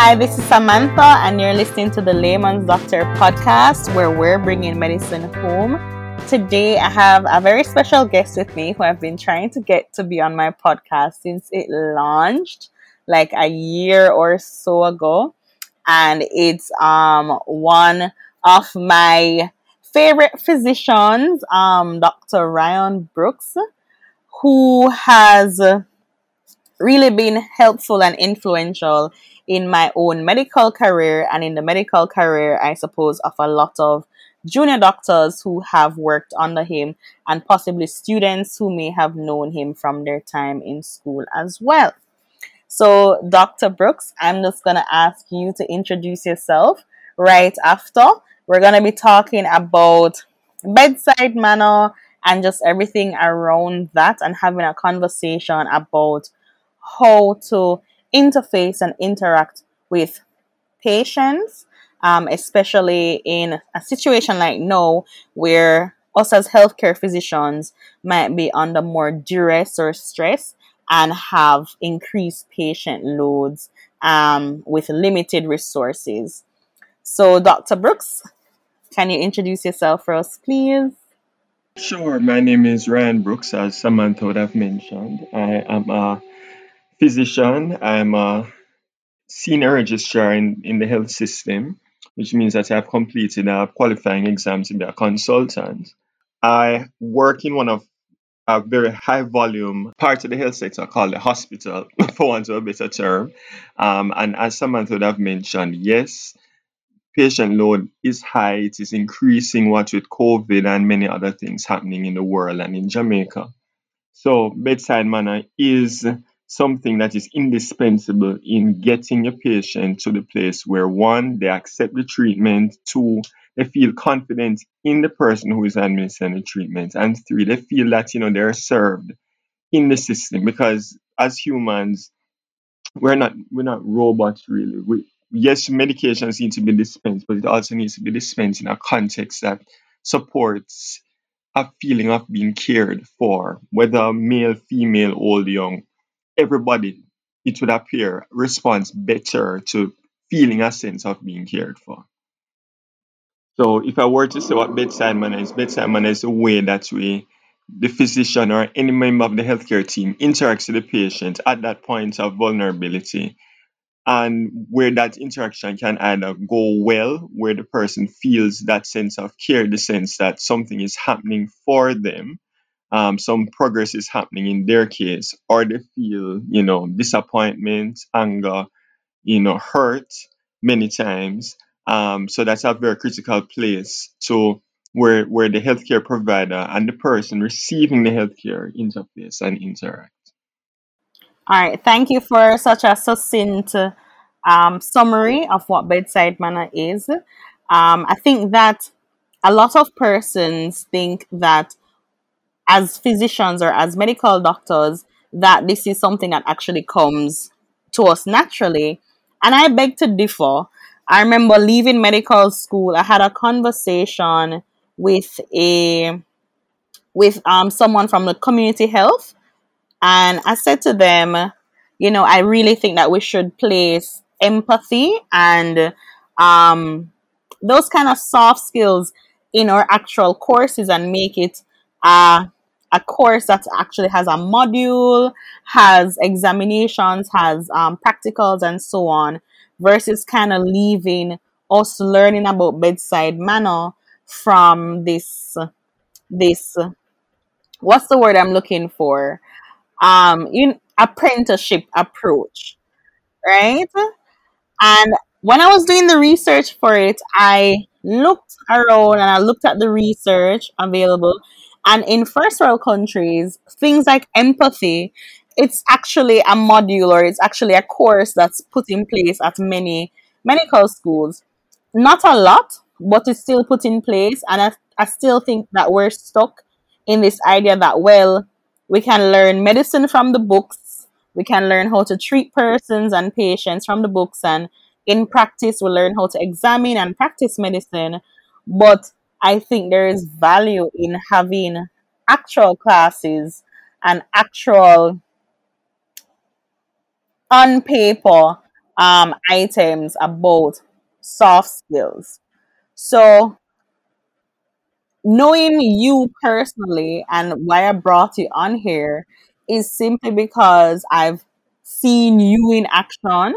Hi, this is Samantha, and you're listening to the Layman's Doctor podcast where we're bringing medicine home. Today, I have a very special guest with me who I've been trying to get to be on my podcast since it launched like a year or so ago. And it's um, one of my favorite physicians, um, Dr. Ryan Brooks, who has really been helpful and influential in my own medical career and in the medical career, I suppose, of a lot of junior doctors who have worked under him and possibly students who may have known him from their time in school as well. So, Dr. Brooks, I'm just going to ask you to introduce yourself right after. We're going to be talking about bedside manner and just everything around that and having a conversation about how to interface and interact with patients, um, especially in a situation like now where us as healthcare physicians might be under more duress or stress and have increased patient loads um, with limited resources. So, Dr. Brooks, can you introduce yourself for us, please? Sure. My name is Ryan Brooks, as Samantha would have mentioned. I am a physician. I'm a senior registrar in, in the health system, which means that I've completed a qualifying exam to be a consultant. I work in one of a very high volume part of the health sector called the hospital, for want of a better term. Um, and as Samantha would have mentioned, yes, patient load is high. It is increasing, what with COVID and many other things happening in the world and in Jamaica. So, bedside manner is something that is indispensable in getting a patient to the place where one, they accept the treatment, two, they feel confident in the person who is administering the treatment, and three, they feel that you know they're served in the system because as humans, we're not we're not robots really. We, yes, medications need to be dispensed, but it also needs to be dispensed in a context that supports a feeling of being cared for, whether male, female, old, young everybody, it would appear, responds better to feeling a sense of being cared for. So, if I were to say what bedside manner is, bedside manner is a way that we, the physician or any member of the healthcare team, interacts with the patient at that point of vulnerability, and where that interaction can either go well, where the person feels that sense of care, the sense that something is happening for them, um, some progress is happening in their case, or they feel, you know, disappointment, anger, you know, hurt many times. Um, so that's a very critical place to where where the healthcare provider and the person receiving the healthcare interface and interact. All right, thank you for such a succinct um, summary of what bedside manner is. Um, I think that a lot of persons think that as physicians or as medical doctors that this is something that actually comes to us naturally. And I beg to differ. I remember leaving medical school, I had a conversation with a with um someone from the community health and I said to them, you know, I really think that we should place empathy and um those kind of soft skills in our actual courses and make it uh a course that actually has a module, has examinations, has um, practicals, and so on, versus kind of leaving us learning about bedside manner from this this what's the word I'm looking for? Um, in apprenticeship approach, right? And when I was doing the research for it, I looked around and I looked at the research available and in first world countries, things like empathy, it's actually a module or it's actually a course that's put in place at many medical schools. Not a lot, but it's still put in place. And I, I still think that we're stuck in this idea that, well, we can learn medicine from the books, we can learn how to treat persons and patients from the books, and in practice, we learn how to examine and practice medicine. But I think there is value in having actual classes and actual on paper um, items about soft skills. So, knowing you personally and why I brought you on here is simply because I've seen you in action.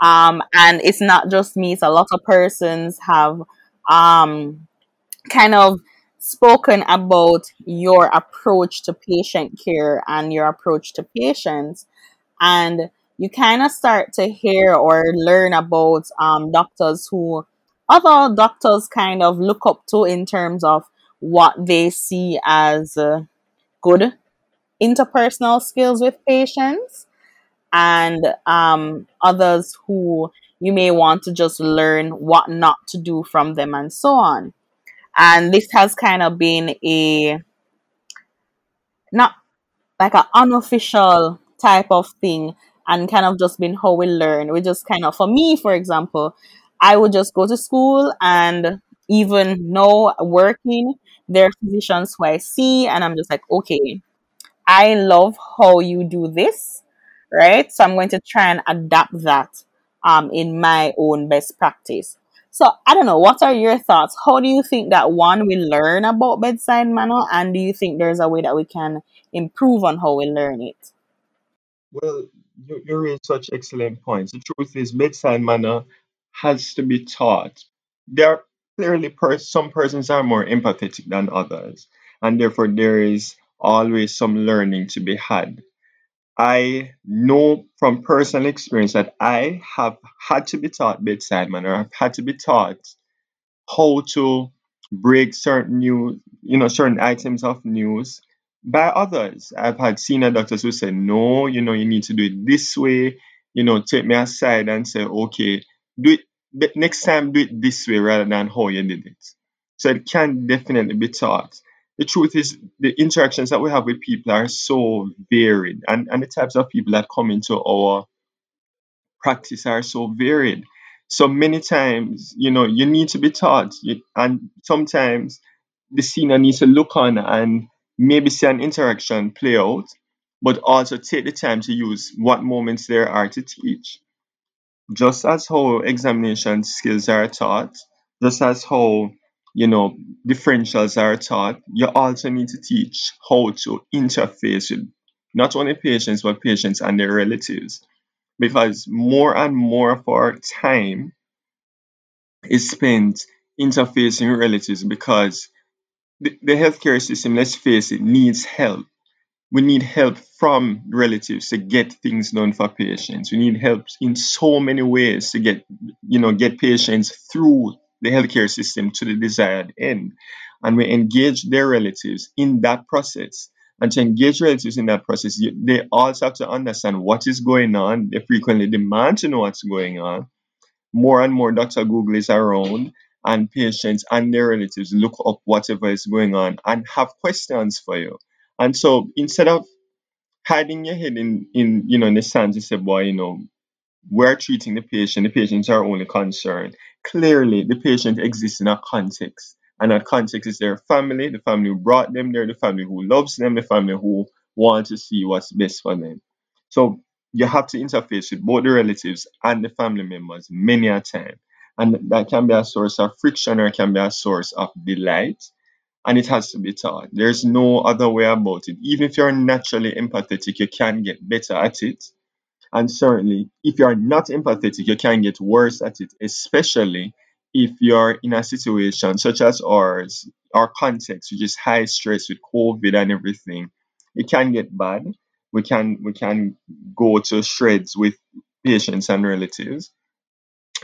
Um, and it's not just me, it's a lot of persons have um, kind of spoken about your approach to patient care and your approach to patients. And you kind of start to hear or learn about um, doctors who other doctors kind of look up to in terms of what they see as uh, good interpersonal skills with patients. And um, others who you may want to just learn what not to do from them and so on and this has kind of been a not like an unofficial type of thing and kind of just been how we learn. We just kind of, for me, for example, I would just go to school and even know working, there are physicians who I see, and I'm just like, okay, I love how you do this, right? So I'm going to try and adapt that um, in my own best practice. So I don't know, what are your thoughts? How do you think that one we learn about bedside manner, and do you think there's a way that we can improve on how we learn it? Well, you, you raise such excellent points. The truth is, bedside manner has to be taught. There are clearly some persons are more empathetic than others, and therefore there is always some learning to be had. I know from personal experience that I have had to be taught bedside manner. I've had to be taught how to break certain news, you know, certain items of news by others. I've had senior doctors who said, no, you know, you need to do it this way, you know, take me aside and say, okay, do it but next time, do it this way rather than how you did it. So it can definitely be taught. The truth is, the interactions that we have with people are so varied, and, and the types of people that come into our practice are so varied. So many times, you know, you need to be taught, you, and sometimes the senior needs to look on and maybe see an interaction play out, but also take the time to use what moments there are to teach. Just as how examination skills are taught, just as how you know differentials are taught, you also need to teach how to interface with not only patients but patients and their relatives because more and more of our time is spent interfacing with relatives because the, the healthcare system, let's face it, needs help. We need help from relatives to get things done for patients. We need help in so many ways to get, you know, get patients through the healthcare system to the desired end. And we engage their relatives in that process. And to engage relatives in that process, you, they also have to understand what is going on. They frequently demand to know what's going on more and more Dr. Google is around, and patients and their relatives look up whatever is going on and have questions for you. And so instead of hiding your head in, in you know in the sand to say, boy, you know, we're treating the patient, the patients are only concerned. Clearly, the patient exists in a context. And that context is their family, the family who brought them there, the family who loves them, the family who want to see what's best for them. So you have to interface with both the relatives and the family members many a time. And that can be a source of friction or can be a source of delight. And it has to be taught. There's no other way about it. Even if you're naturally empathetic, you can get better at it. And certainly, if you're not empathetic, you can get worse at it, especially if you're in a situation such as ours, our context, which is high stress with COVID and everything. It can get bad. We can we can go to shreds with patients and relatives.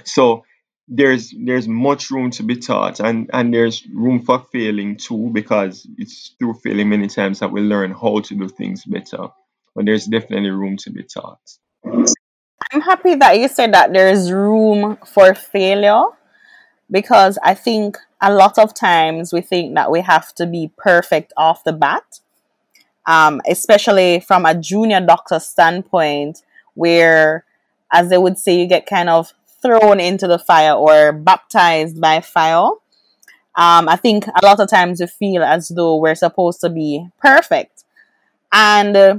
So there's there's much room to be taught and and there's room for failing too because it's through failing many times that we learn how to do things better. But there's definitely room to be taught. I'm happy that you said that there's room for failure because I think a lot of times we think that we have to be perfect off the bat, um, especially from a junior doctor standpoint, where, as they would say, you get kind of thrown into the fire or baptized by fire. Um, I think a lot of times we feel as though we're supposed to be perfect. And uh,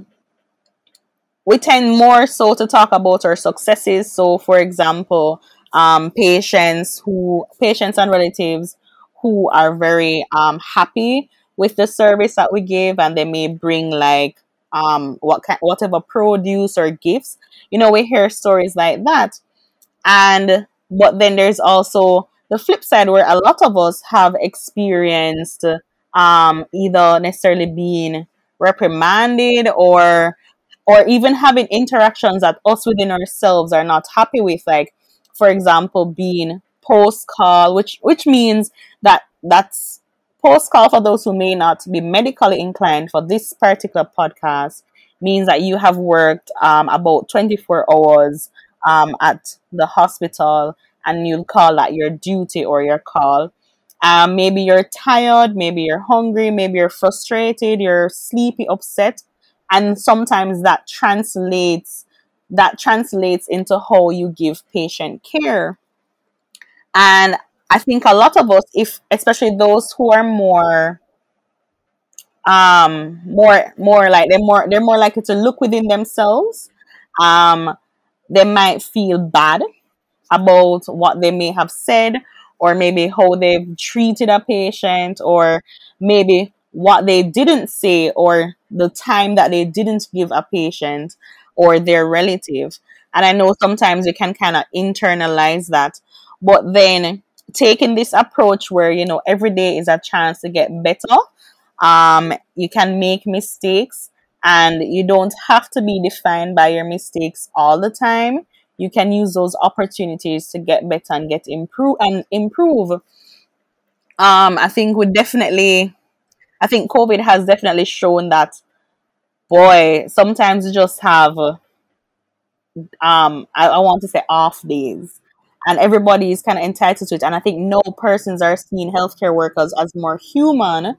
we tend more so to talk about our successes. So, for example, um, patients who patients and relatives who are very um, happy with the service that we give, and they may bring like um, what kind, whatever produce or gifts. You know, we hear stories like that, and but then there's also the flip side where a lot of us have experienced um, either necessarily being reprimanded or or even having interactions that us within ourselves are not happy with like for example being post call which which means that that's post call for those who may not be medically inclined for this particular podcast means that you have worked um, about 24 hours um, at the hospital and you'll call that your duty or your call. Um, maybe you're tired, maybe you're hungry, maybe you're frustrated, you're sleepy, upset, and sometimes that translates that translates into how you give patient care. And I think a lot of us, if especially those who are more um more more like they're more they're more likely to look within themselves, um, they might feel bad about what they may have said or maybe how they've treated a patient or maybe what they didn't say or the time that they didn't give a patient or their relative. And I know sometimes you can kind of internalize that. But then taking this approach where, you know, every day is a chance to get better, um, you can make mistakes and you don't have to be defined by your mistakes all the time you can use those opportunities to get better and get improve and improve. Um, I think we definitely, I think COVID has definitely shown that, boy, sometimes you just have, um, I, I want to say off days, and everybody is kind of entitled to it. And I think no persons are seeing healthcare workers as more human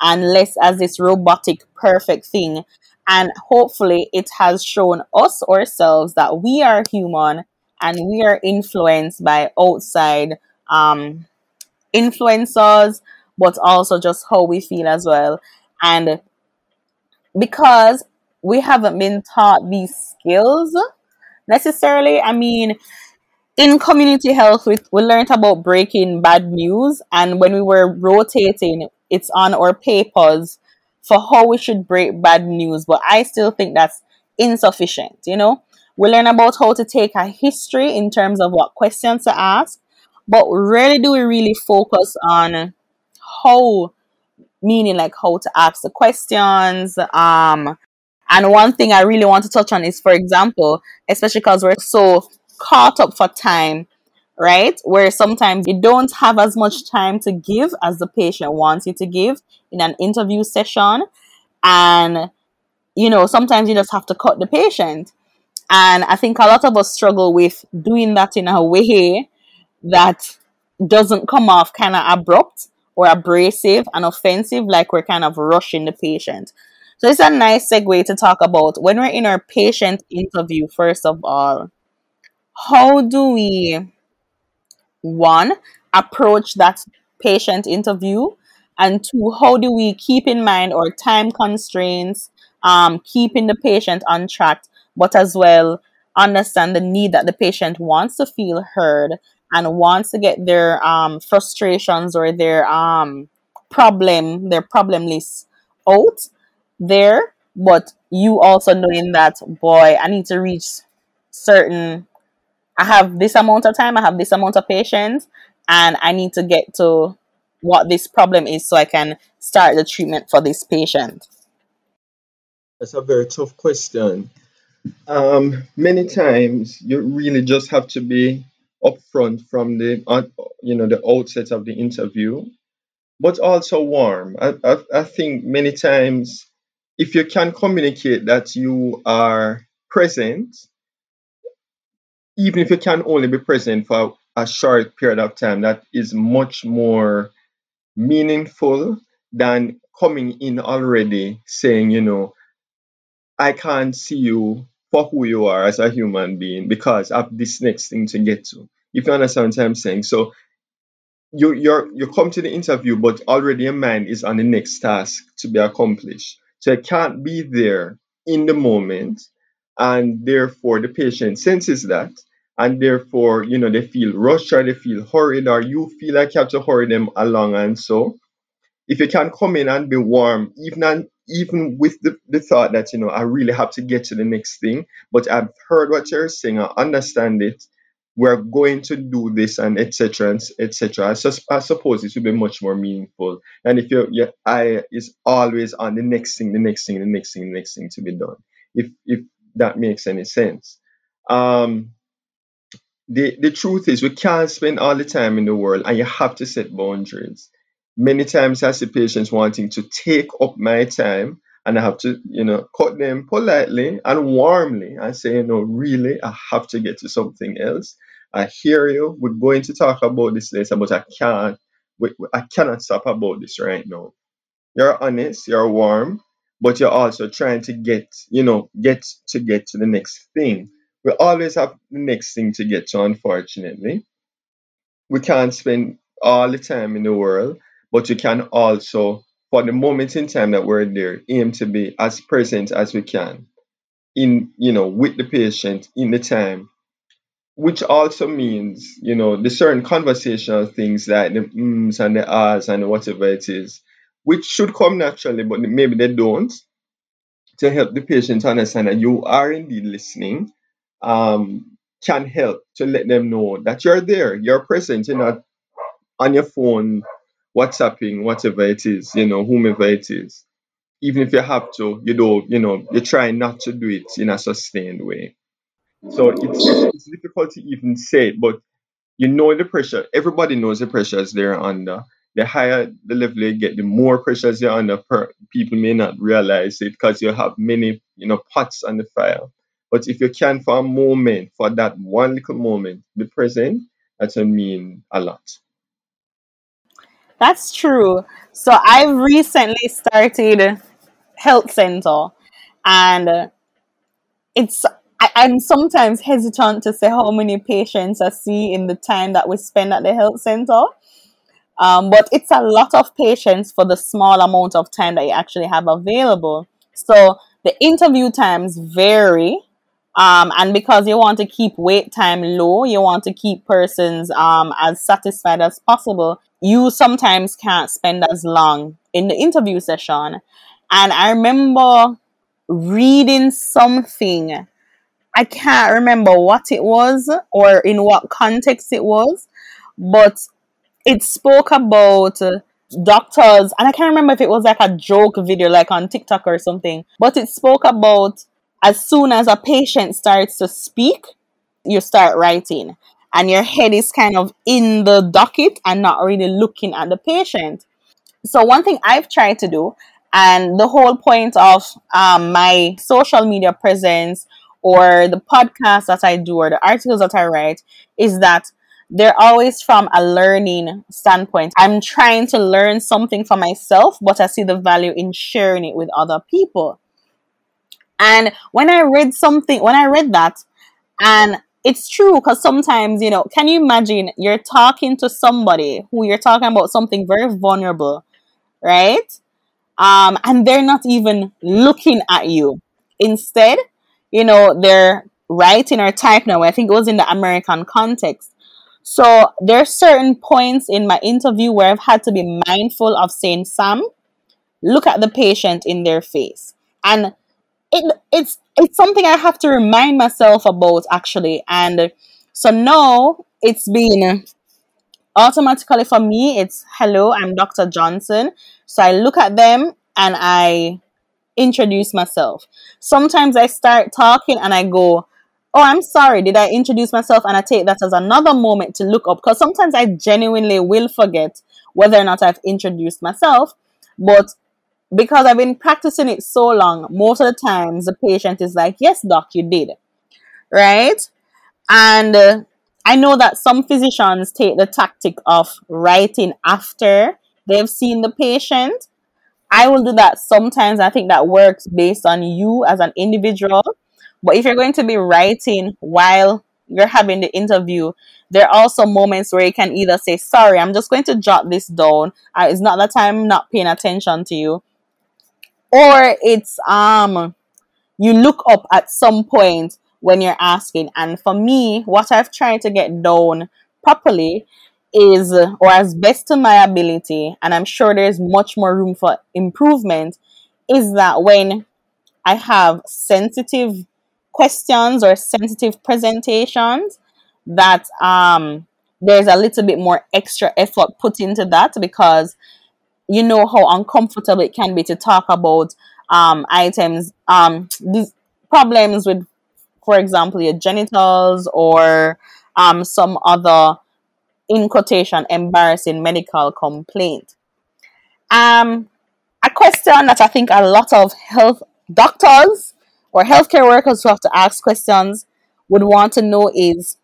and less as this robotic perfect thing and hopefully, it has shown us ourselves that we are human and we are influenced by outside um, influencers, but also just how we feel as well. And because we haven't been taught these skills necessarily, I mean, in community health, we, we learned about breaking bad news, and when we were rotating, it's on our papers for how we should break bad news, but I still think that's insufficient. You know, we learn about how to take a history in terms of what questions to ask, but rarely do we really focus on how, meaning like how to ask the questions. Um, and one thing I really want to touch on is, for example, especially because we're so caught up for time, right? Where sometimes you don't have as much time to give as the patient wants you to give in an interview session. And, you know, sometimes you just have to cut the patient. And I think a lot of us struggle with doing that in a way that doesn't come off kind of abrupt or abrasive and offensive, like we're kind of rushing the patient. So it's a nice segue to talk about when we're in our patient interview, first of all, how do we one, approach that patient interview? And two, how do we keep in mind our time constraints, um, keeping the patient on track, but as well understand the need that the patient wants to feel heard and wants to get their um, frustrations or their um, problem, their problem list out there. But you also knowing that, boy, I need to reach certain I have this amount of time, I have this amount of patience, and I need to get to what this problem is so I can start the treatment for this patient? That's a very tough question. Um, many times you really just have to be upfront from the uh, you know the outset of the interview, but also warm. I, I, I think many times if you can communicate that you are present even if you can only be present for a short period of time, that is much more meaningful than coming in already saying, you know, I can't see you for who you are as a human being because have this next thing to get to. If you understand what I'm saying. So you you're you come to the interview, but already your mind is on the next task to be accomplished. So you can't be there in the moment and therefore the patient senses that and therefore you know they feel rushed or they feel hurried or you feel like you have to hurry them along and so if you can come in and be warm, even even with the, the thought that you know I really have to get to the next thing, but I've heard what you're saying, I understand it. We're going to do this and etc. etc. I, sus- I suppose it would be much more meaningful. And if your your eye is always on the next thing, the next thing, the next thing, the next thing to be done, if if that makes any sense. Um, the the truth is we can't spend all the time in the world and you have to set boundaries many times I see patients wanting to take up my time and I have to, you know, cut them politely and warmly and say, you know, really, I have to get to something else. I hear you. We're going to talk about this later, but I can't. I cannot stop about this right now. You're honest. You're warm, but you're also trying to get, you know, get to get to the next thing. We always have the next thing to get to, unfortunately we can't spend all the time in the world, but we can also, for the moment in time that we're there, aim to be as present as we can in, you know, with the patient in the time, which also means, you know, the certain conversational things like the ums and the ahs and whatever it is, which should come naturally, but maybe they don't, to help the patient understand that you are indeed listening, um, can help to let them know that you're there, you're present, you're not on your phone, WhatsApping, whatever it is, you know, whomever it is. Even if you have to, you know, you know, you try not to do it in a sustained way. So it's it's, it's difficult to even say it, but you know the pressure. Everybody knows the pressures they're under. The higher the level you get, the more pressures you're under. Per, people may not realize it because you have many, you know, pots on the fire. But if you can, for a moment, for that one little moment, be present, that will mean a lot. That's true. So I've recently started health center and it's I, I'm sometimes hesitant to say how many patients I see in the time that we spend at the health center. Um, but it's a lot of patients for the small amount of time that you actually have available. So the interview times vary. Um, and because you want to keep wait time low, you want to keep persons um, as satisfied as possible, you sometimes can't spend as long in the interview session. And I remember reading something. I can't remember what it was or in what context it was, but it spoke about doctors, and I can't remember if it was like a joke video, like on TikTok or something, but it spoke about as soon as a patient starts to speak, you start writing, and your head is kind of in the docket and not really looking at the patient. So one thing I've tried to do, and the whole point of um, my social media presence or the podcast that I do or the articles that I write is that they're always from a learning standpoint. I'm trying to learn something for myself, but I see the value in sharing it with other people. And when I read something, when I read that, and it's true because sometimes, you know, can you imagine you're talking to somebody who you're talking about something very vulnerable, right? um, and they're not even looking at you. Instead, you know, they're writing or typing. Now, I think it was in the American context. So there are certain points in my interview where I've had to be mindful of saying, Sam, look at the patient in their face. And it it's it's something I have to remind myself about actually. And so now it's been automatically for me it's hello i'm dr johnson. So i look at them and i introduce myself. Sometimes i start talking and i go oh i'm sorry did i introduce myself? And i take that as another moment to look up because sometimes i genuinely will forget whether or not i've introduced myself. But because i've been practicing it so long most of the times the patient is like yes doc you did right and uh, I know that some physicians take the tactic of writing after they've seen the patient. I will do that sometimes. I think that works based on you as an individual. But if you're going to be writing while you're having the interview, there are also moments where you can either say, Sorry, I'm just going to jot this down. Uh, it's not that I'm not paying attention to you. Or it's um you look up at some point when you're asking. And for me, what I've tried to get down properly is, or as best to my ability, and I'm sure there's much more room for improvement, is that when I have sensitive questions or sensitive presentations, that um, there's a little bit more extra effort put into that because you know how uncomfortable it can be to talk about um, items, um, these problems with, for example, your genitals or um, some other, in quotation, embarrassing medical complaint. Um, a question that I think a lot of health doctors or healthcare workers who have to ask questions would want to know is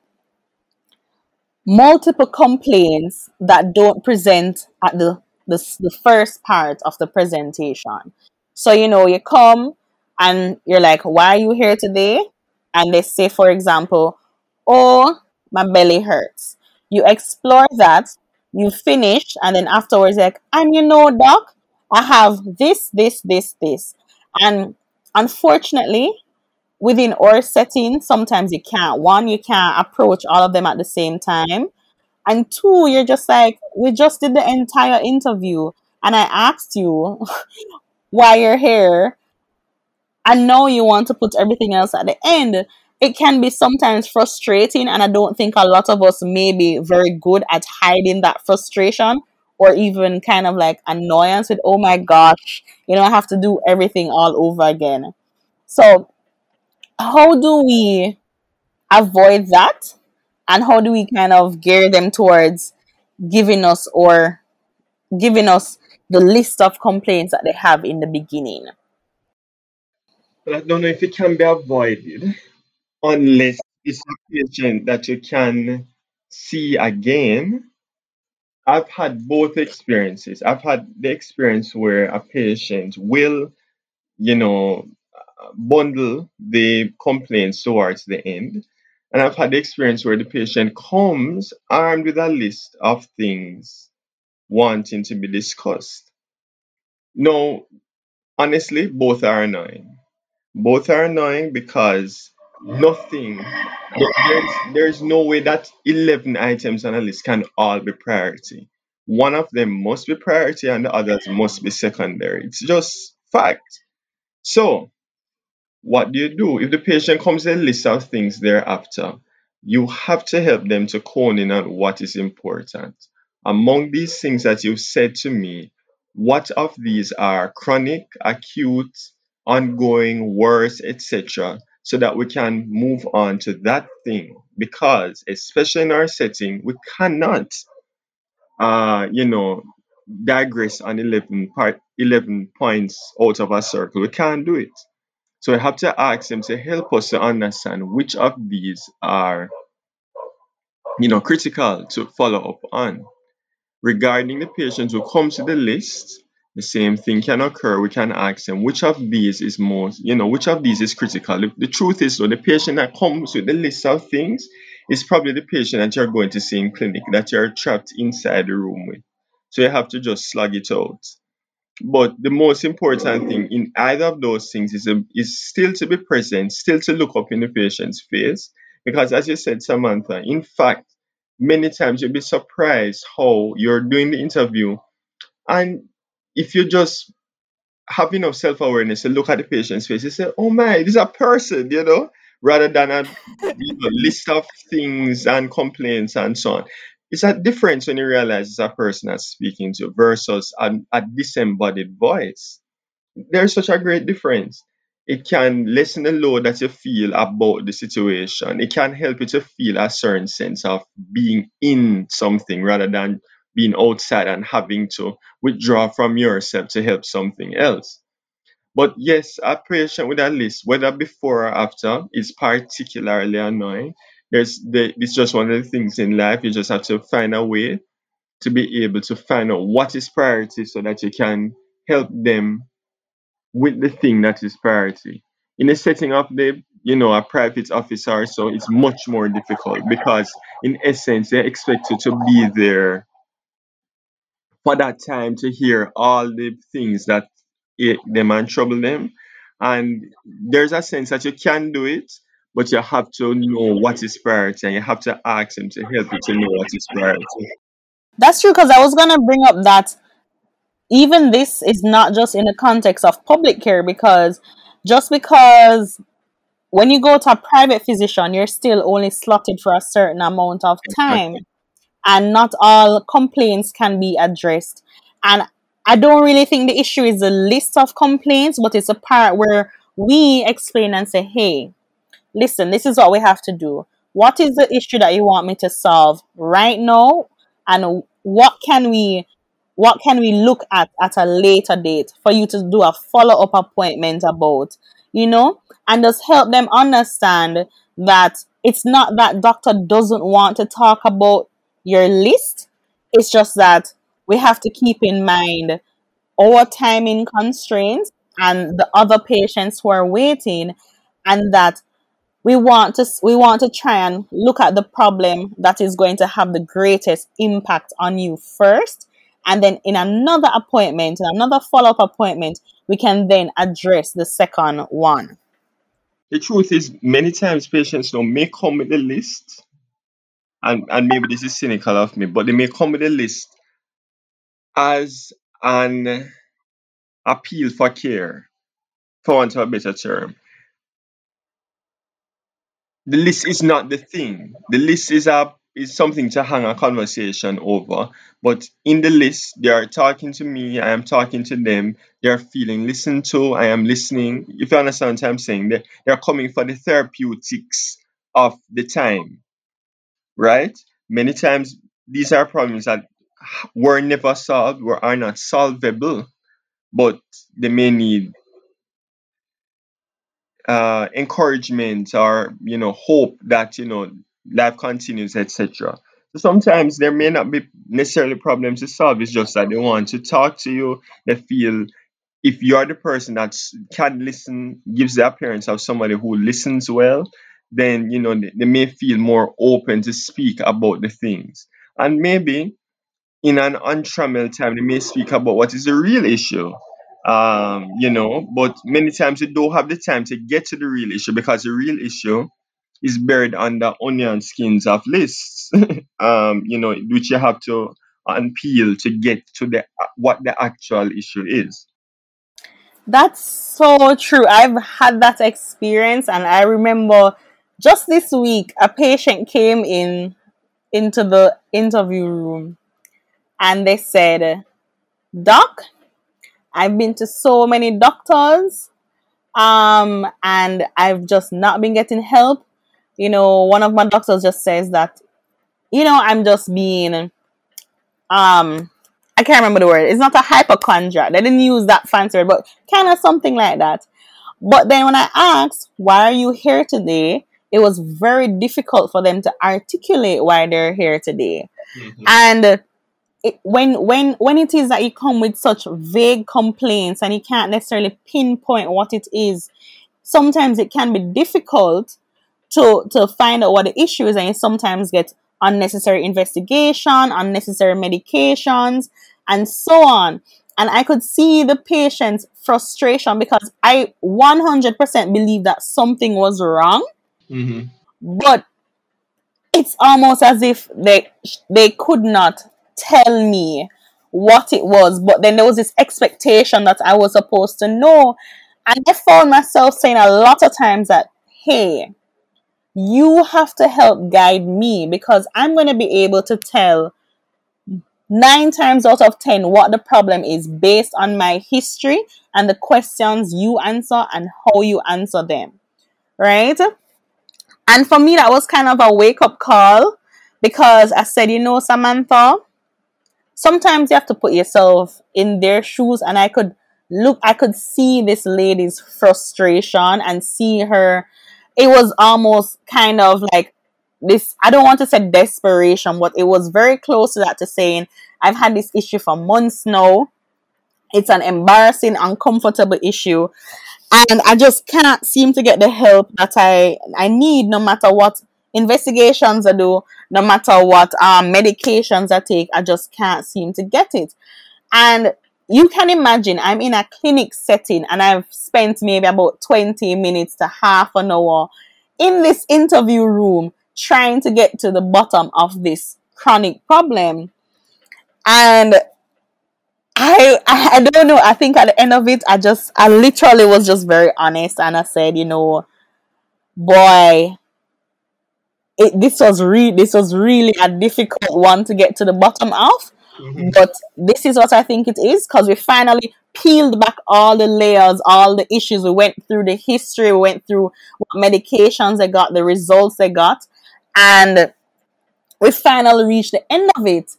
multiple complaints that don't present at the, the the first part of the presentation. So you know, you come and you're like, "Why are you here today?" And they say, for example, "Oh, my belly hurts." You explore that, you finish, and then afterwards, like, and you know, doc, I have this, this, this, this, and unfortunately, within our setting, sometimes you can't. One, you can't approach all of them at the same time. And two, you're just like, we just did the entire interview and I asked you why you're here. And now you want to put everything else at the end. It can be sometimes frustrating, and I don't think a lot of us may be very good at hiding that frustration or even kind of like annoyance with, oh my gosh, you know, I have to do everything all over again. So, how do we avoid that? And how do we kind of gear them towards giving us or giving us the list of complaints that they have in the beginning? But I don't know if it can be avoided unless it's a patient that you can see again. I've had both experiences. I've had the experience where a patient will, you know, bundle the complaints towards the end. And I've had the experience where the patient comes armed with a list of things wanting to be discussed. No, honestly, both are annoying. Both are annoying because nothing, there's, there's no way that 11 items on a list can all be priority. One of them must be priority and the others must be secondary. It's just fact. So, what do you do? If the patient comes with a list of things thereafter, you have to help them to hone in on what is important. Among these things that you've said to me, what of these are chronic, acute, ongoing, worse, etc., so that we can move on to that thing? Because, especially in our setting, we cannot, uh, you know, digress on 11, part, 11 points out of a circle. We can't do it. So I have to ask them to help us to understand which of these are, you know, critical to follow up on. Regarding the patients who come to the list, the same thing can occur. We can ask them which of these is most, you know, which of these is critical. The, the truth is, though, the patient that comes with the list of things is probably the patient that you're going to see in clinic that you're trapped inside the room with. So you have to just slug it out. But the most important thing in either of those things is, a, is still to be present, still to look up in the patient's face. Because as you said, Samantha, in fact, many times you'll be surprised how you're doing the interview. And if you just have enough self awareness to look at the patient's face, you say, oh my, this is a person, you know, rather than a you know, list of things and complaints and so on. It's a difference when you realize it's a person that's speaking to versus a, a disembodied voice. There's such a great difference. It can lessen the load that you feel about the situation. It can help you to feel a certain sense of being in something rather than being outside and having to withdraw from yourself to help something else. But yes, a patient with a list, whether before or after, is particularly annoying. There's the, it's just one of the things in life. You just have to find a way to be able to find out what is priority so that you can help them with the thing that is priority. In the setting of the you know a private office officer, so it's much more difficult because in essence they expect you to be there for that time to hear all the things that ache them and trouble them. And there's a sense that you can do it, but you have to know what is priority and you have to ask him to help you to know what is priority. That's true because I was gonna bring up that even this is not just in the context of public care because just because when you go to a private physician, you're still only slotted for a certain amount of time, and not all complaints can be addressed. And I don't really think the issue is the list of complaints, but it's a part where we explain and say, hey, listen, this is what we have to do. What is the issue that you want me to solve right now? And what can we what can we look at at a later date for you to do a follow-up appointment about you know and just help them understand that it's not that doctor doesn't want to talk about your list it's just that we have to keep in mind our timing constraints and the other patients who are waiting and that we want to we want to try and look at the problem that is going to have the greatest impact on you first. And then in another appointment in another follow-up appointment we can then address the second one. The truth is, many times patients you know, may come with a list, and, and maybe this is cynical of me, but they may come with a list as an appeal for care, for want of a better term. The list is not the thing. The list is a is something to hang a conversation over. But in the list, they are talking to me, I am talking to them, they are feeling listened to, I am listening. If you understand what I'm saying, they, they are coming for the therapeutics of the time, right? Many times these are problems that were never solved, or are not solvable, but they may need uh, encouragement or you know hope that you know life continues etc so sometimes there may not be necessarily problems to solve it's just that they want to talk to you they feel if you're the person that can listen gives the appearance of somebody who listens well then you know they, they may feel more open to speak about the things and maybe in an untrammeled time, they may speak about what is the real issue. Um, you know, but many times they don't have the time to get to the real issue because the real issue is buried under onion skins of lists. um, you know, which you have to unpeel to get to the what the actual issue is. that's so true i've had that experience and i remember just this week a patient came in into the interview room and they said doc i've been to so many doctors um and i've just not been getting help. You know one of my doctors just says that you know i'm just being um i can't remember the word. It's not a hypochondriac. They didn't use that fancy word but kind of something like that. But then when i asked why are you here today? it was very difficult for them to articulate why they're here today. Mhm. and it, when when when it is that you come with such vague complaints and you can't necessarily pinpoint what it is sometimes it can be difficult to to find out what the issue is and you sometimes get unnecessary investigation unnecessary medications and so on and i could see the patient's frustration because i 100% believe that something was wrong Mhm. but it's almost as if they they could not tell me what it was but then there was this expectation that i was supposed to know. And i found myself saying a lot of times that hey you have to help guide me because i'm going to be able to tell nine times out of ten what the problem is based on my history and the questions you answer and how you answer them right? And for me that was kind of a wake up call because i said you know samantha sometimes you have to put yourself in their shoes and i could look i could see this lady's frustration and see her it was almost kind of like this i don't want to say desperation but it was very close to that to saying i've had this issue for months now. It's an embarrassing uncomfortable issue and i just can't seem to get the help that i i need no matter what investigations i do no matter what um medications i take i just can't seem to get it and you can imagine I'm in a clinic setting and I've spent maybe about 20 minutes to half an hour in this interview room trying to get to the bottom of this chronic problem. And I, I I don't know. I think at the end of it, I just I literally was just very honest and I said, you know, boy, it this was re this was really a difficult one to get to the bottom of. Mm-hmm. But this is what I think it is because we finally peeled back all the layers, all the issues. We went through the history, we went through what medications they got, the results they got, and we finally reached the end of it.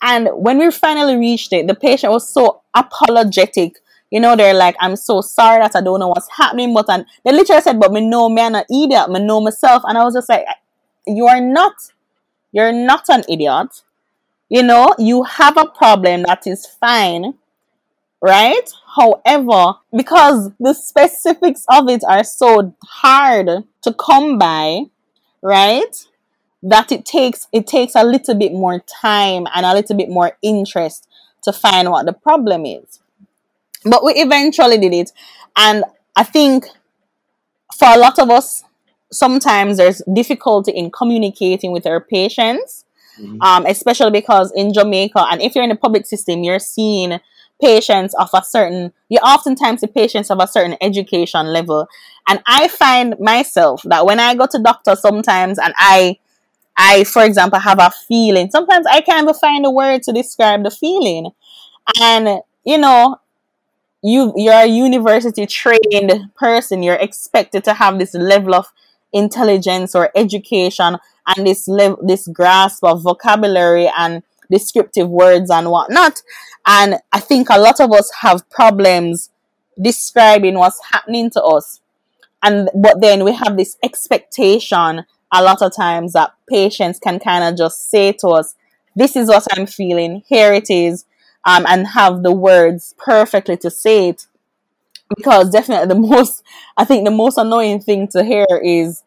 And when we finally reached it, the patient was so apologetic. You know, they're like, I'm so sorry that I don't know what's happening. But and they literally said, But me know me an idiot, me know myself. And I was just like, You are not. You're not an idiot. You know, you have a problem that is fine, right? However, because the specifics of it are so hard to come by, right? That it takes it takes a little bit more time and a little bit more interest to find what the problem is. But we eventually did it. And I think for a lot of us, sometimes there's difficulty in communicating with our patients, Mm-hmm. um, especially because in Jamaica, and if you're in the public system, you're seeing patients of a certain, you oftentimes see patients of a certain education level. And I find myself that when I go to doctor sometimes and I, I, for example, have a feeling, sometimes I can't even find a word to describe the feeling. And, you know, you you're a university trained person you're expected to have this level of intelligence or education and this level this grasp of vocabulary and descriptive words and whatnot. And i think a lot of us have problems describing what's happening to us. And but then we have this expectation a lot of times that patients can kind of just say to us this is what i'm feeling. Here it is. Um, and have the words perfectly to say it because definitely the most i think the most annoying thing to hear is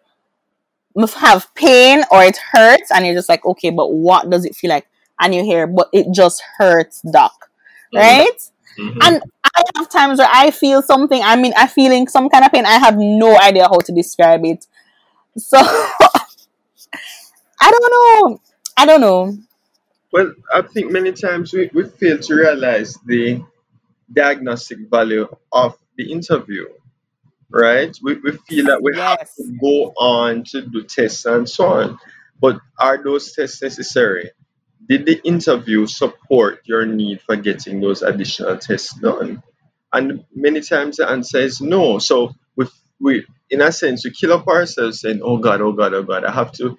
must have pain or it hurts and you're just like okay but what does it feel like? And you hear but it just hurts doc. Right? Mm-hmm. and i have times where i feel something i mean i'm feeling some kind of pain i have no idea how to describe it. So i don't know. I don't know. Well, I think many times we, we fail to realize the diagnostic value of the interview, right? We, we feel that we have to go on to do tests and so on. But are those tests necessary? Did the interview support your need for getting those additional tests done? And many times the answer is no. So we, we in a sense, we kill up ourselves saying, oh God, oh God, oh God, I have to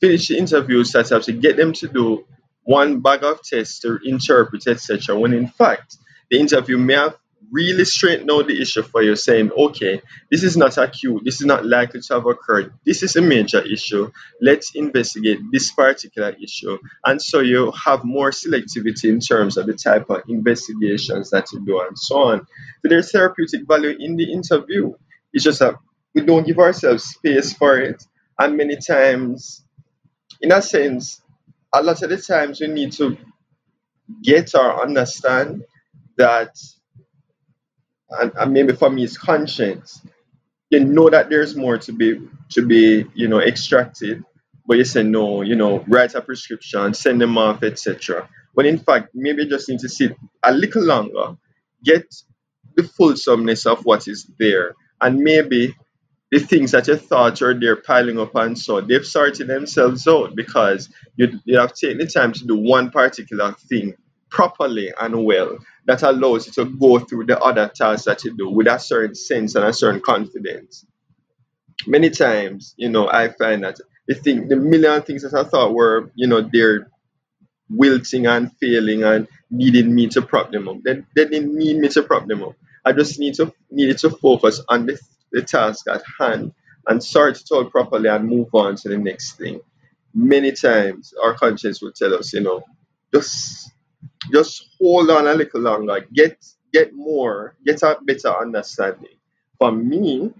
finish the interview setup to get them to do one bag of tests to interpret, etc. When in fact, the interview may have really straightened out the issue for you, saying, okay, this is not acute, this is not likely to have occurred, this is a major issue, let's investigate this particular issue. And so you have more selectivity in terms of the type of investigations that you do and so on. So there's therapeutic value in the interview. It's just that we don't give ourselves space for it. And many times in a sense, a lot of the times we need to get or understand that, and, and maybe for me, it's conscience. You know that there's more to be to be you know extracted, but you say no. You know, write a prescription, send them off, etc. When in fact, maybe you just need to sit a little longer, get the fulsomeness of what is there, and maybe the things that you thought are there piling up and so they've sorted themselves out because you, you have taken the time to do one particular thing properly and well that allows you to go through the other tasks that you do with a certain sense and a certain confidence. Many times, you know, I find that the thing, the million things that I thought were, you know, they're wilting and failing and needing me to prop them up. They, they didn't need me to prop them up. I just need to needed to focus on the, the task at hand and sort it out properly and move on to the next thing. Many times our conscience will tell us, you know, just just hold on a little longer, get get more, get a better understanding. For me,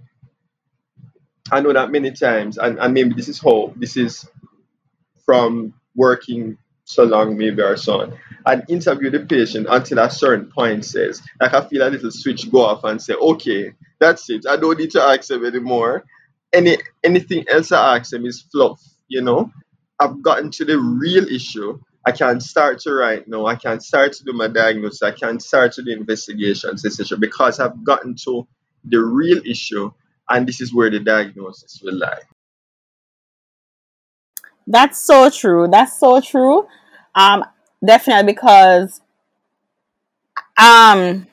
I know that many times, and, and maybe this is how this is from working so long, maybe or so on, and interview the patient until a certain point says, like I feel a little switch go off and say, okay, that's it. I don't need to ask them anymore. Any anything else I ask them is fluff, you know. I've gotten to the real issue. I can't start to write now. I can't start to do my diagnosis. I can't start to do investigations, etc. Because I've gotten to the real issue, and this is where the diagnosis will lie. That's so true. That's so true. Um, definitely because um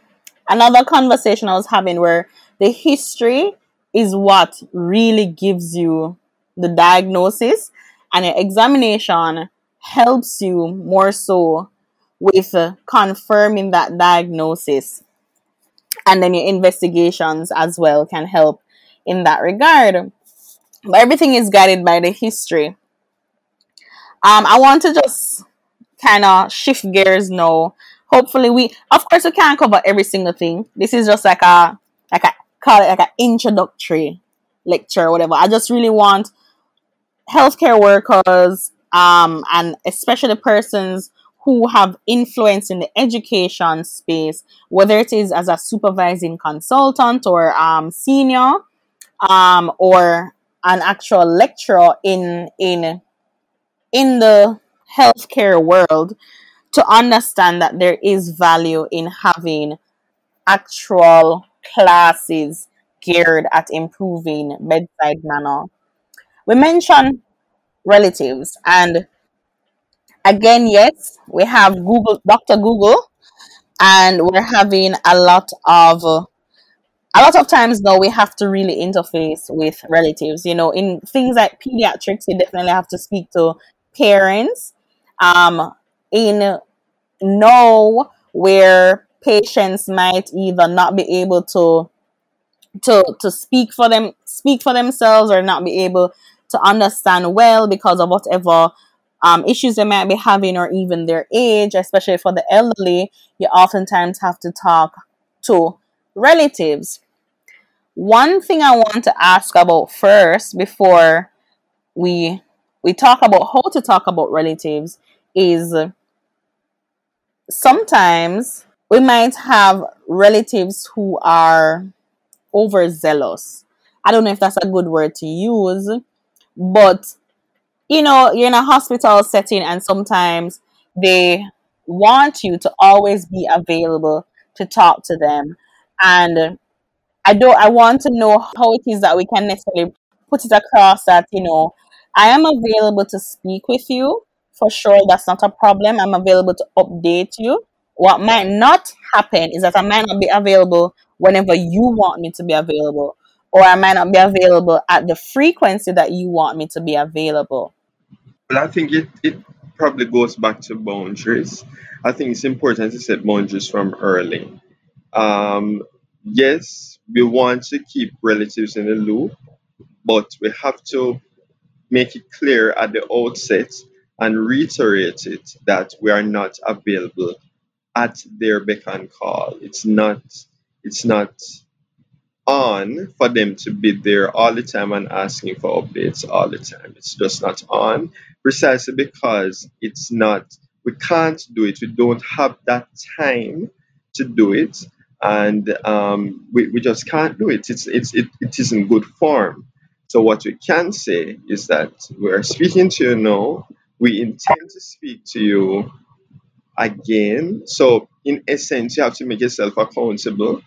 another conversation I was having where the history is what really gives you the diagnosis and your examination helps you more so with uh, confirming that diagnosis. And then your investigations as well can help in that regard. But everything is guided by the history. Um i want to just kind of shift gears now. Hopefully we of course we can't cover every single thing. This is just like a like a call it like an introductory lecture or whatever. I just really want healthcare workers um, and especially persons who have influence in the education space, whether it is as a supervising consultant or um, senior um, or an actual lecturer in in in the healthcare world, to understand that there is value in having actual classes geared at improving bedside manner. We mentioned relatives. And again, yes, we have Google, Dr. Google, and we're having a lot of a lot of times now we have to really interface with relatives. You know, in things like pediatrics, we definitely have to speak to parents. Um, in know where patients might either not be able to to to speak for them speak for themselves or not be able to understand well because of whatever um, issues they might be having or even their age, especially for the elderly, you oftentimes have to talk to relatives. One thing I want to ask about first before we we talk about how to talk about relatives is sometimes we might have relatives who are overzealous. I don't know if that's a good word to use, but you know, you're in a hospital setting and sometimes they want you to always be available to talk to them. And I don't I want to know how it is that we can necessarily put it across that, you know, I am available to speak with you. For sure, that's not a problem. I'm available to update you. What might not happen is that I might not be available whenever you want me to be available, or I might not be available at the frequency that you want me to be available. Well, I think it, it probably goes back to boundaries. I think it's important to set boundaries from early. Um, yes, we want to keep relatives in the loop, but we have to make it clear at the outset and reiterate it that we are not available at their beck and call. It's not it's not on for them to be there all the time and asking for updates all the time. It's just not on precisely because it's not, we can't do it. We don't have that time to do it. And um, we, we just can't do it. It's, it's, it, it isn't good form. So, what we can say is that we are speaking to you now. We intend to speak to you again. So, in essence, you have to make yourself accountable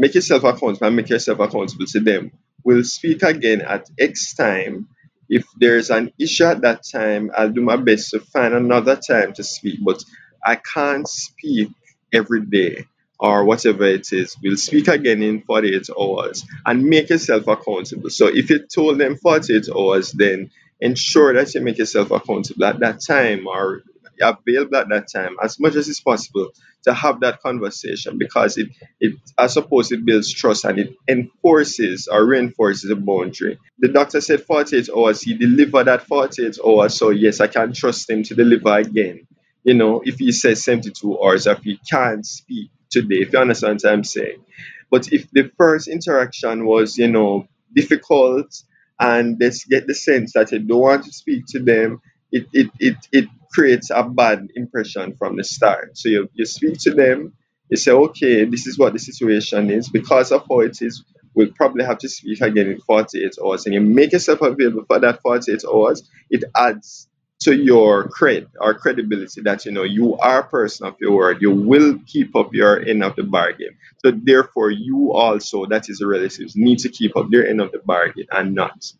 make yourself accountable and make yourself accountable to them. We'll speak again at X time. If there's an issue at that time, I'll do my best to find another time to speak, but I can't speak every day or whatever it is. We'll speak again in 48 hours and make yourself accountable. So if you told them 48 hours, then ensure that you make yourself accountable at that time or available at that time as much as it's possible to have that conversation because it, it I suppose it builds trust and it enforces or reinforces a boundary. The doctor said 48 hours, he delivered that 48 hours, so yes, I can trust him to deliver again. You know, if he says 72 hours, if he can't speak today, if you understand what I'm saying. But if the first interaction was, you know, difficult and they get the sense that you don't want to speak to them, it, it, it, it creates a bad impression from the start. So you, you speak to them, you say, okay, this is what the situation is. Because of how it is, we'll probably have to speak again in 48 hours. And you make yourself available for that 48 hours, it adds to your cred or credibility that you know you are a person of your word. You will keep up your end of the bargain. So therefore, you also, that is the relatives, need to keep up their end of the bargain and not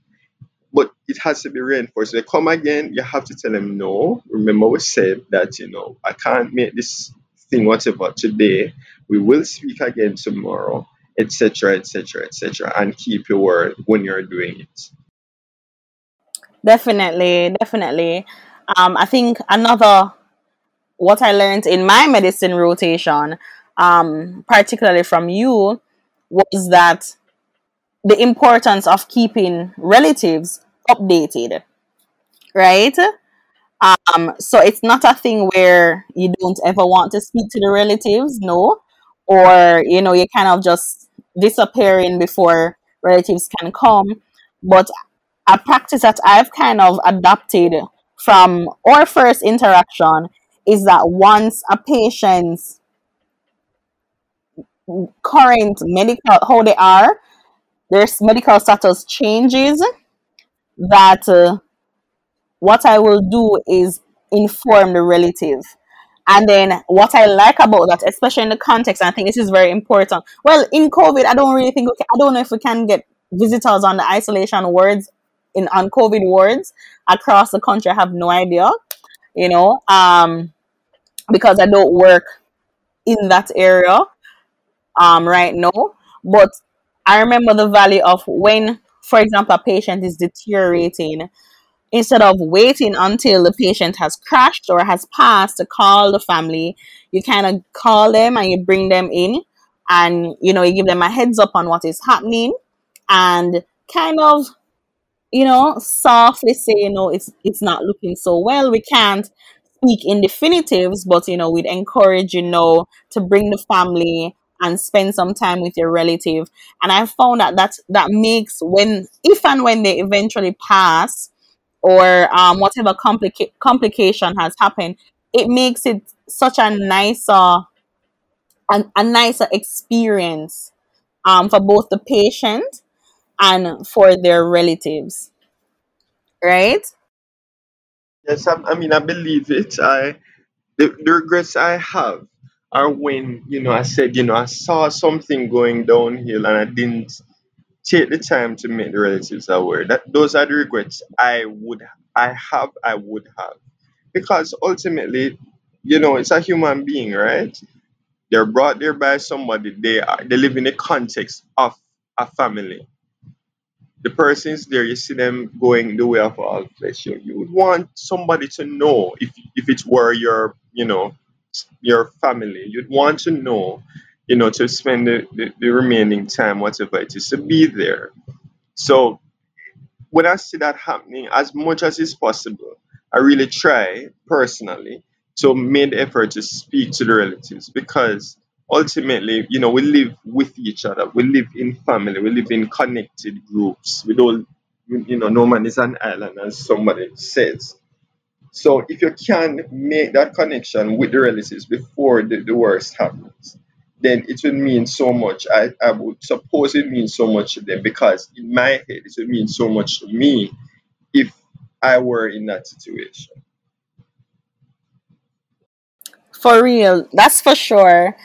but it has to be reinforced. They come again, you have to tell them no. Remember, we said that you know I can't make this thing whatever today. We will speak again tomorrow, etc., etc., etc., and keep your word when you're doing it. Definitely, definitely. Um, I think another what I learned in my medicine rotation, um, particularly from you, was that the importance of keeping relatives updated, right? Um, so it's not a thing where you don't ever want to speak to the relatives, no, or you know, you kind of just disappearing before relatives can come. But a practice that I've kind of adopted from our first interaction is that once a patient's current medical how they are, their medical status changes, that uh, what I will do is inform the relative. And then what I like about that, especially in the context, I think this is very important. Well, in COVID, I don't really think okay, I don't know if we can get visitors on the isolation wards in on COVID wards across the country. I have no idea, you know, um, because I don't work in that area um, right now. But I remember the value of when, for example, a patient is deteriorating instead of waiting until the patient has crashed or has passed to call the family, you kind of call them and you bring them in and you know you give them a heads up on what is happening and kind of you know softly say you know it's it's not looking so well. We can't speak in definitives but you know we'd encourage you know to bring the family and spend some time with your relative and i found that that that makes when if and when they eventually pass or um, whatever complica- complication has happened, it makes it such a nicer a, a nicer experience um, for both the patient and for their relatives, right? Yes, I, I mean I believe it. I the, the regrets I have are when you know I said you know I saw something going downhill and I didn't take the time to make the relatives aware. That those are the regrets I would I have I would have because ultimately, you know, it's a human being, right? They're brought there by somebody. They are they live in the context of a family. The persons there, you see them going the way of all flesh. You, you would want somebody to know if if it were your you know your family. You'd want to know, you know, to spend the, the, the remaining time, whatever it is, to be there. So when I see that happening, as much as is possible, I really try personally to make the effort to speak to the relatives because ultimately, you know, we live with each other. We live in family. We live in connected groups. We don't, you know, no man is an island, as somebody says. So if you can make that connection with the relatives before the, the worst happens, then it would mean so much. I, I would suppose it means so much to them because in my head it would mean so much to me if I were in that situation. For real, that's for sure.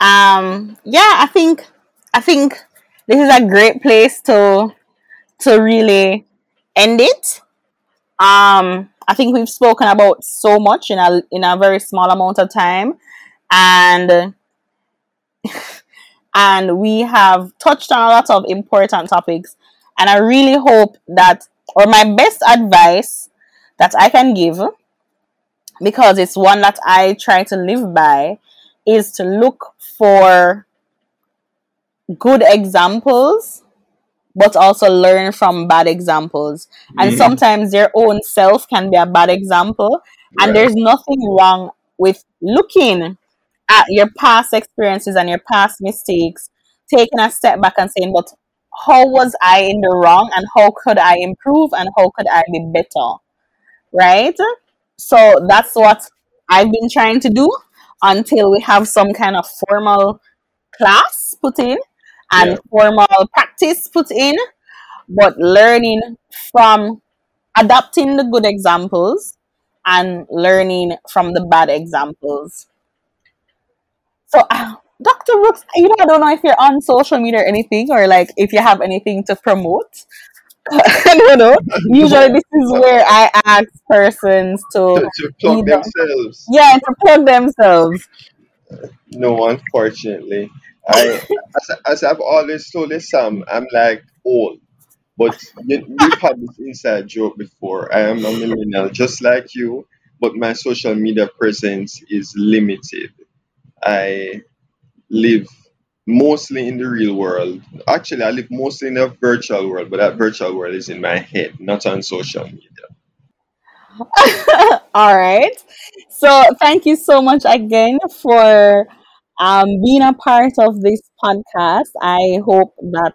Um, yeah, I think I think this is a great place to to really end it. Um, I think we've spoken about so much in a in a very small amount of time, and and we have touched on a lot of important topics. And I really hope that, or my best advice that I can give, because it's one that I try to live by, is to look for good examples but also learn from bad examples. And hmm sometimes their own self can be a bad example. And there's nothing wrong with looking at your past experiences and your past mistakes, taking a step back and saying, but how was I in the wrong and how could I improve and how could I be better? Right? So that's what I've been trying to do until we have some kind of formal class put in and Yeah. formal practice put in, but learning from adapting the good examples and learning from the bad examples. So, uh, Dr. Brooks, you know, I don't know if you're on social media or anything, or like if you have anything to promote. I don't know. Usually, this is where I ask persons to to, to plug either, themselves. yeah, to plug themselves. No, unfortunately. I as, as I've always told Sam, I'm like old. But you, we've had this inside joke before. I am a millennial just like you, but my social media presence is limited. I live mostly in the real world. Actually, I live mostly in the virtual world, but that virtual world is in my head, not on social media. All right. So thank you so much again for um, being a part of this podcast. I hope that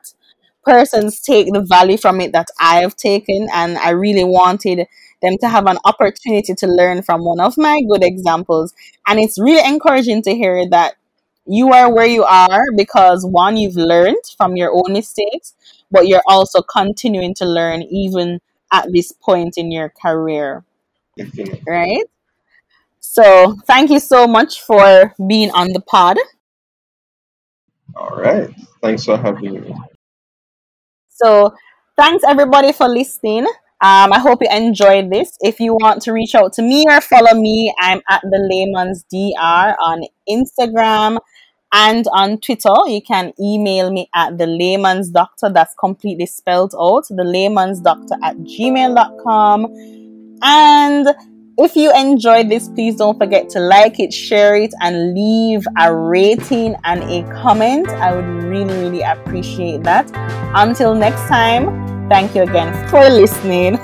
persons take the value from it that I have taken, and I really wanted them to have an opportunity to learn from one of my good examples. And it's really encouraging to hear that you are where you are because one, you've learned from your own mistakes, but you're also continuing to learn even at this point in your career, right? So, thank you so much for being on the pod. All right. Thanks for having me. So, thanks everybody for listening. Um, I hope you enjoyed this. If you want to reach out to me or follow me, I'm at the Layman's DR on Instagram and on Twitter. You can email me at the Layman's Doctor. That's completely spelled out. The Layman's Doctor at gmail.com. And if you enjoyed this, please don't forget to like it, share it, and leave a rating and a comment. I would really, really appreciate that. Until next time, thank you again for listening.